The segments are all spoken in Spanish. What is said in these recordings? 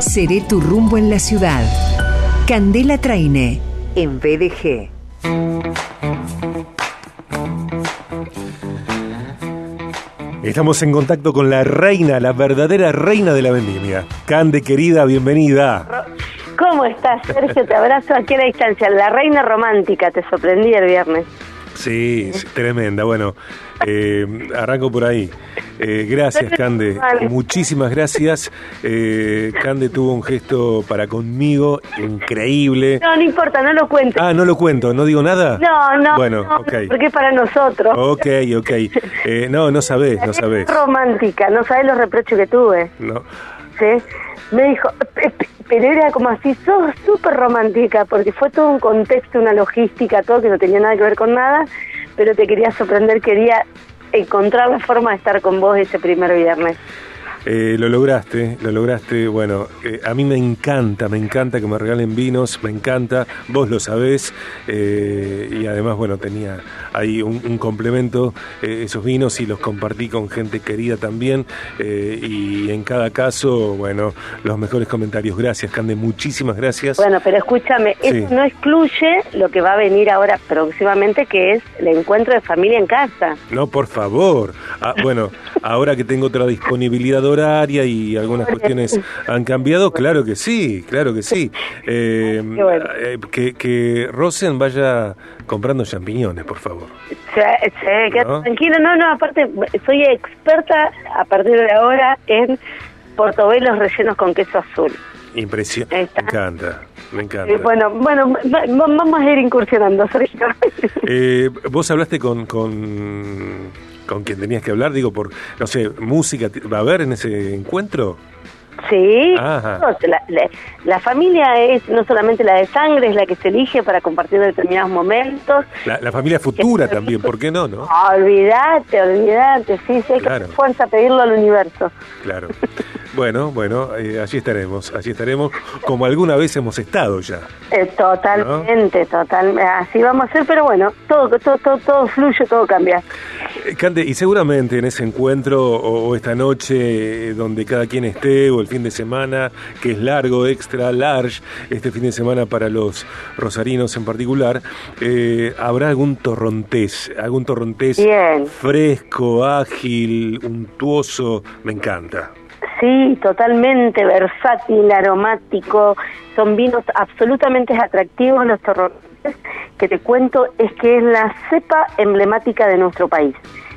Seré tu rumbo en la ciudad. Candela Traine, en BDG. Estamos en contacto con la reina, la verdadera reina de la vendimia. Cande, querida, bienvenida. ¿Cómo estás, Sergio? Te abrazo aquí a la distancia. La reina romántica, te sorprendí el viernes. Sí, tremenda. Bueno, eh, arranco por ahí. Eh, gracias, Cande. Muchísimas gracias. Eh, Cande tuvo un gesto para conmigo increíble. No, no importa, no lo cuento. Ah, no lo cuento, ¿no digo nada? No, no. Bueno, no, ok. Porque es para nosotros. Ok, ok. Eh, no, no sabés, no sabés. romántica, no sabés los reproches que tuve. No. Me dijo, pe- pe- pero era como así, sos súper romántica, porque fue todo un contexto, una logística, todo que no tenía nada que ver con nada, pero te quería sorprender, quería encontrar la forma de estar con vos ese primer viernes. Eh, lo lograste, lo lograste. Bueno, eh, a mí me encanta, me encanta que me regalen vinos, me encanta, vos lo sabés. eh, y además, bueno, tenía ahí un, un complemento, esos vinos, y los compartí con gente querida también. y en cada caso, bueno, los mejores comentarios. Gracias, Cande, muchísimas gracias. Bueno, pero escúchame, Sí. eso no excluye lo que va a venir ahora próximamente, que es el encuentro de familia en casa. No, por favor. Ah, bueno, ahora que tengo otra disponibilidad horaria y algunas cuestiones han cambiado, claro que sí, claro que sí. Eh, bueno. eh, que, que Rosen vaya comprando champiñones, por favor. Se queda ¿No? tranquilo, no, no, aparte soy experta a partir de ahora en portobelos rellenos con queso azul. Impresión. Ahí Me encanta, me encanta. Eh, bueno, bueno, va- va- vamos a ir incursionando, Sergio. Eh, ¿Vos hablaste con, con, con quien tenías que hablar? Digo, por, no sé, música, ¿va a haber en ese encuentro? Sí, no, la, la- la familia es no solamente la de sangre, es la que se elige para compartir determinados momentos. La, la familia futura también, ¿por qué no, no? Ah, olvídate, olvídate, sí, sí, hay Claro. que fuerza pedirlo al universo. Claro. Bueno, bueno, eh, allí estaremos, allí estaremos, como alguna vez hemos estado ya. Eh, totalmente, total, así vamos a hacer, pero bueno, todo, todo, todo, todo fluye, todo cambia. Eh, Cande, y seguramente en ese encuentro o, o esta noche eh, donde cada quien esté, o el fin de semana, que es largo, extra, large, este fin de semana para los rosarinos en particular, eh, habrá algún torrontés, algún torrontés Bien. fresco, ágil, untuoso, me encanta. Sí, totalmente versátil, aromático, son vinos absolutamente atractivos los torrontés, que te cuento es que es la cepa emblemática de nuestro país.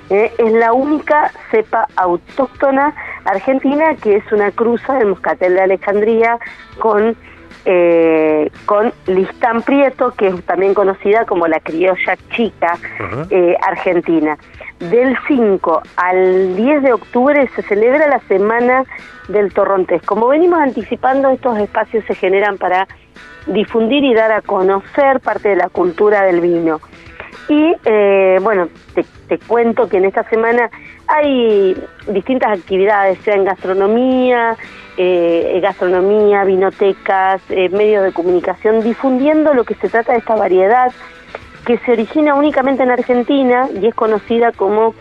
¿eh? Es la única cepa autóctona argentina que es una cruza del moscatel de Alejandría con eh, con Listán Prieto, que es también conocida como la criolla chica eh, argentina. Del 5 al 10 de octubre se celebra la Semana del Torrontés. Como venimos anticipando, estos espacios se generan para difundir y dar a conocer parte de la cultura del vino. Y eh, bueno, te, te cuento que en esta semana hay distintas actividades, sea en gastronomía, eh, gastronomía, vinotecas, eh, medios de comunicación, difundiendo lo que se trata de esta variedad que se origina únicamente en Argentina y es conocida como,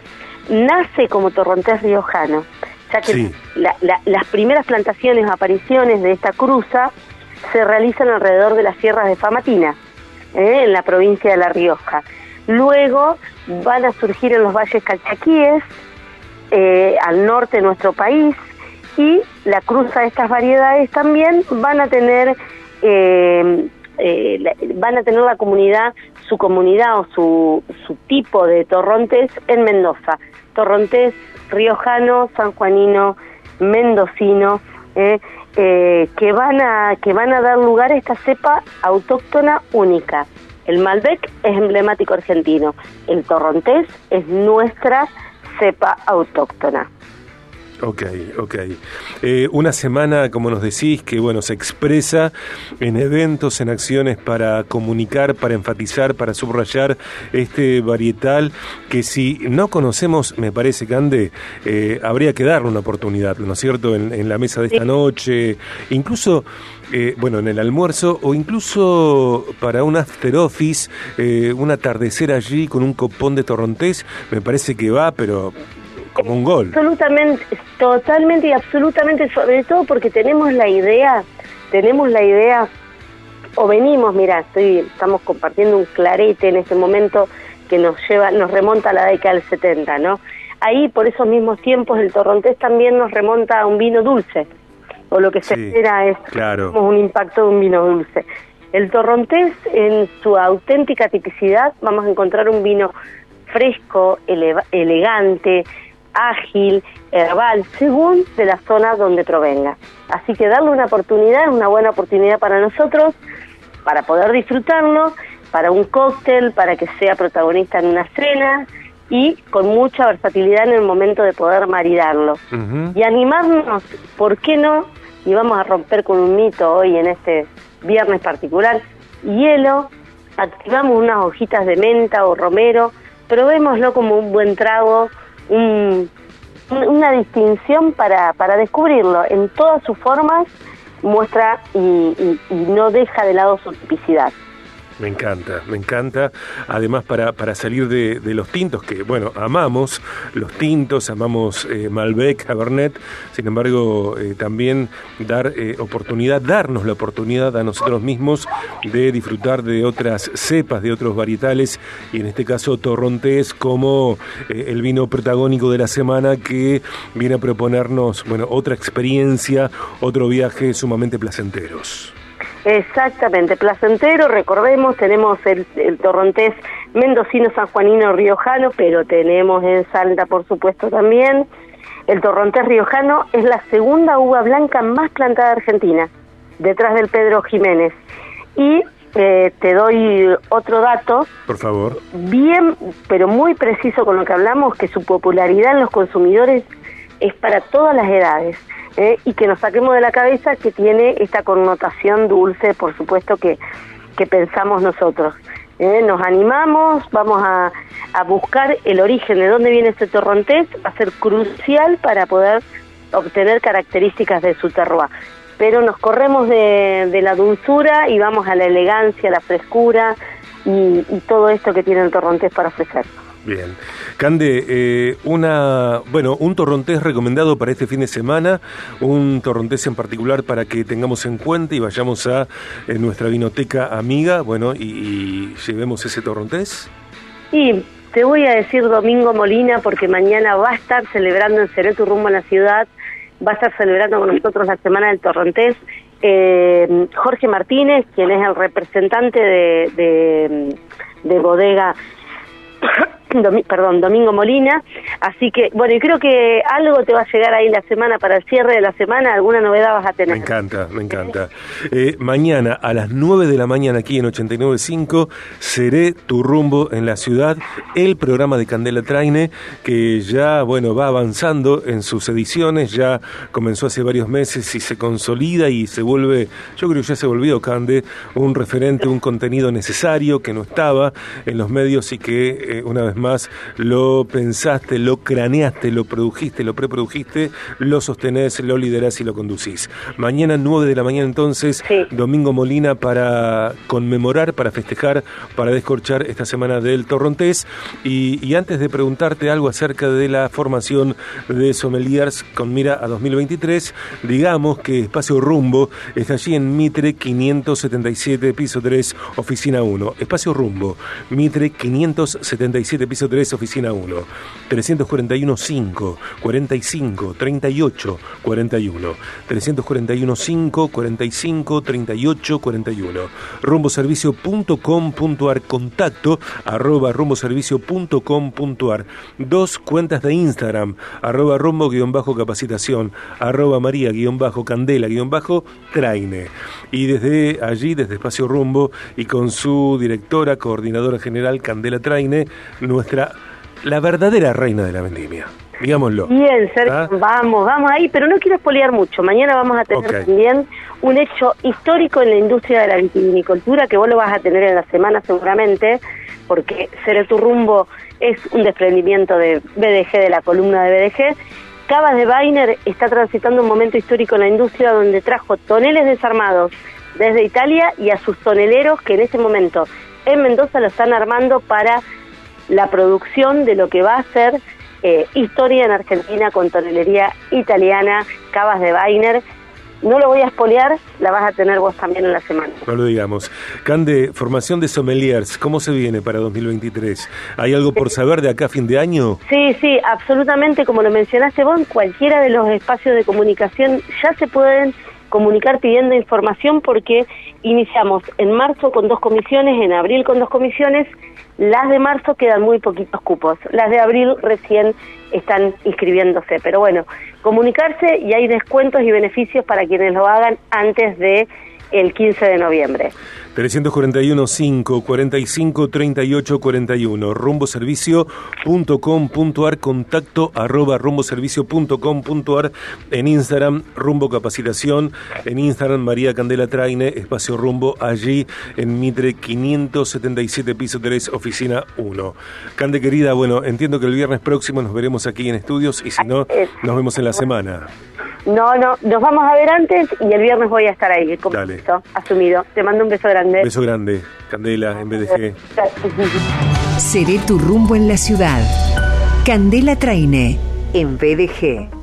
nace como torrontés riojano, ya que Sí. la- la- las primeras plantaciones o apariciones de esta cruza se realizan alrededor de las sierras de Famatina, en la provincia de La Rioja. Luego van a surgir en los valles calchaquíes, eh, al norte de nuestro país, y la cruza de estas variedades también van a tener eh, eh, van a tener la comunidad, su comunidad o su, su tipo de torrontés en Mendoza. Torrontés riojano, sanjuanino, mendocino, que van a que van a dar lugar a esta cepa autóctona única. El Malbec es emblemático argentino, el torrontés es nuestra cepa autóctona. Ok, ok. Eh, una semana, como nos decís, que bueno, se expresa en eventos, en acciones para comunicar, para enfatizar, para subrayar este varietal que si no conocemos, me parece, Cande, eh, habría que darle una oportunidad, ¿no es cierto?, en, en la mesa de esta noche, incluso... eh, bueno, en el almuerzo o incluso para un after office, eh, un atardecer allí con un copón de torrontés, me parece que va, pero como un gol. Absolutamente, totalmente y absolutamente, sobre todo porque tenemos la idea, tenemos la idea, o venimos, mira, estoy, estamos compartiendo un clarete en este momento que nos lleva, nos remonta a la década del 70, ¿no? Ahí, por esos mismos tiempos, el torrontés también nos remonta a un vino dulce, o lo que se espera es un impacto de un vino dulce. El torrontés, en su auténtica tipicidad, vamos a encontrar un vino fresco, elegante, ágil, herbal, según de la zona donde provenga. Así que darle una oportunidad es una buena oportunidad para nosotros, para poder disfrutarlo, para un cóctel, para que sea protagonista en una cena y con mucha versatilidad en el momento de poder maridarlo. Y animarnos, ¿por qué no? Y vamos a romper con un mito hoy en este viernes particular, hielo, activamos unas hojitas de menta o romero, probémoslo como un buen trago, una distinción para, para descubrirlo en todas sus formas, muestra y no deja de lado su tipicidad. Me encanta, me encanta. Además, para, para salir de, los tintos, que bueno, amamos los tintos, amamos eh, Malbec, Cabernet, sin embargo, eh, también dar eh, oportunidad, darnos la oportunidad a nosotros mismos de disfrutar de otras cepas, de otros varietales, y en este caso torrontés como el vino protagónico de la semana que viene a proponernos, bueno, otra experiencia, otro viaje sumamente placenteros. Exactamente, placentero, recordemos, tenemos el, torrontés mendocino, sanjuanino, riojano, pero tenemos en Salta, por supuesto, también. El torrontés riojano es la segunda uva blanca más plantada de Argentina, detrás del Pedro Jiménez. Y eh, te doy otro dato. Por favor. Bien, pero muy preciso con lo que hablamos, que su popularidad en los consumidores es para todas las edades. ¿Eh? y que nos saquemos de la cabeza que tiene esta connotación dulce, por supuesto, que, que pensamos nosotros. ¿eh? Nos animamos, vamos a, a, buscar el origen de dónde viene este torrontés, va a ser crucial para poder obtener características de su terroir. Pero nos corremos de, de la dulzura y vamos a la elegancia, la frescura y, y todo esto que tiene el torrontés para ofrecer. Bien. Cande, eh, una, bueno, un torrontés recomendado para este fin de semana, un torrontés en particular para que tengamos en cuenta y vayamos a eh, nuestra vinoteca amiga, bueno, y, llevemos ese torrontés. Y te voy a decir Domingo Molina porque mañana va a estar celebrando en Seré tu rumbo en la ciudad, va a estar celebrando con nosotros la Semana del Torrontés eh, Jorge Martínez, quien es el representante de, de, de bodega perdón, Domingo Molina. Así que, bueno, y creo que algo te va a llegar ahí la semana, para el cierre de la semana, alguna novedad vas a tener. Me encanta, me encanta. Eh, mañana a las 9 de la mañana aquí en 89.5, seré tu rumbo en la ciudad, el programa de Candela Traine, que ya, bueno, va avanzando en sus ediciones, ya comenzó hace varios meses y se consolida y se vuelve, yo creo que ya se volvió, Cande, un referente, un contenido necesario que no estaba en los medios y que eh, una vez más lo pensaste, lo craneaste, lo produjiste, lo preprodujiste, lo sostenés, lo liderás y lo conducís. Mañana 9 de la mañana entonces, Domingo Molina para conmemorar, para festejar, para descorchar esta semana del Torrontés. Y, antes de preguntarte algo acerca de la formación de sommeliers con mira a 2023, digamos que Espacio Rumbo está allí en Mitre 577, piso 3, oficina 1. Espacio Rumbo, Mitre 577, piso 3, oficina 1. 341 5 45 38 41. 341 5 45 38 41. Rumboservicio.com.ar contacto arroba rumboservicio.com.ar dos cuentas de Instagram arroba rumbo guion bajo capacitación arroba maría guion bajo candela guion bajo traine y desde allí desde Espacio Rumbo y con su directora coordinadora general Candela Traine nuestra la verdadera reina de la vendimia. Digámoslo. Bien, Sergio, ¿Ah? vamos, vamos ahí, pero no quiero espolear mucho. Mañana vamos a tener también un hecho histórico en la industria de la vitivinicultura que vos lo vas a tener en la semana seguramente, porque Seré tu rumbo es un desprendimiento de BDG, de la columna de BDG. Cabas de Bainer está transitando un momento histórico en la industria donde trajo toneles desarmados desde Italia y a sus toneleros que en ese momento en Mendoza lo están armando para la producción de lo que va a ser eh, historia en Argentina con tonelería italiana, cavas de Weiner. No lo voy a espolear, la vas a tener vos también en la semana. No lo digamos. Cande, formación de sommeliers, ¿cómo se viene para 2023? ¿Hay algo por saber de acá a fin de año? Sí, sí, absolutamente. Como lo mencionaste vos, en cualquiera de los espacios de comunicación ya se pueden comunicar pidiendo información porque iniciamos en marzo con dos comisiones, en abril con dos comisiones. Las de marzo quedan muy poquitos cupos, las de abril recién están inscribiéndose, pero bueno, comunicarse y hay descuentos y beneficios para quienes lo hagan antes de el 15 de noviembre. 341 5 45 38 41 rumboservicio.com.ar contacto arroba rumboservicio.com.ar en Instagram rumbo capacitación en Instagram María Candela Traine espacio rumbo allí en Mitre 577 piso 3 oficina 1 Cande querida bueno entiendo que el viernes próximo nos veremos aquí en estudios y si no nos vemos en la semana no, no, nos vamos a ver antes y el viernes voy a estar ahí, como asumido. Te mando un beso grande. Beso grande, Candela, en BDG. Seré tu rumbo en la ciudad. Candela Traine, en BDG.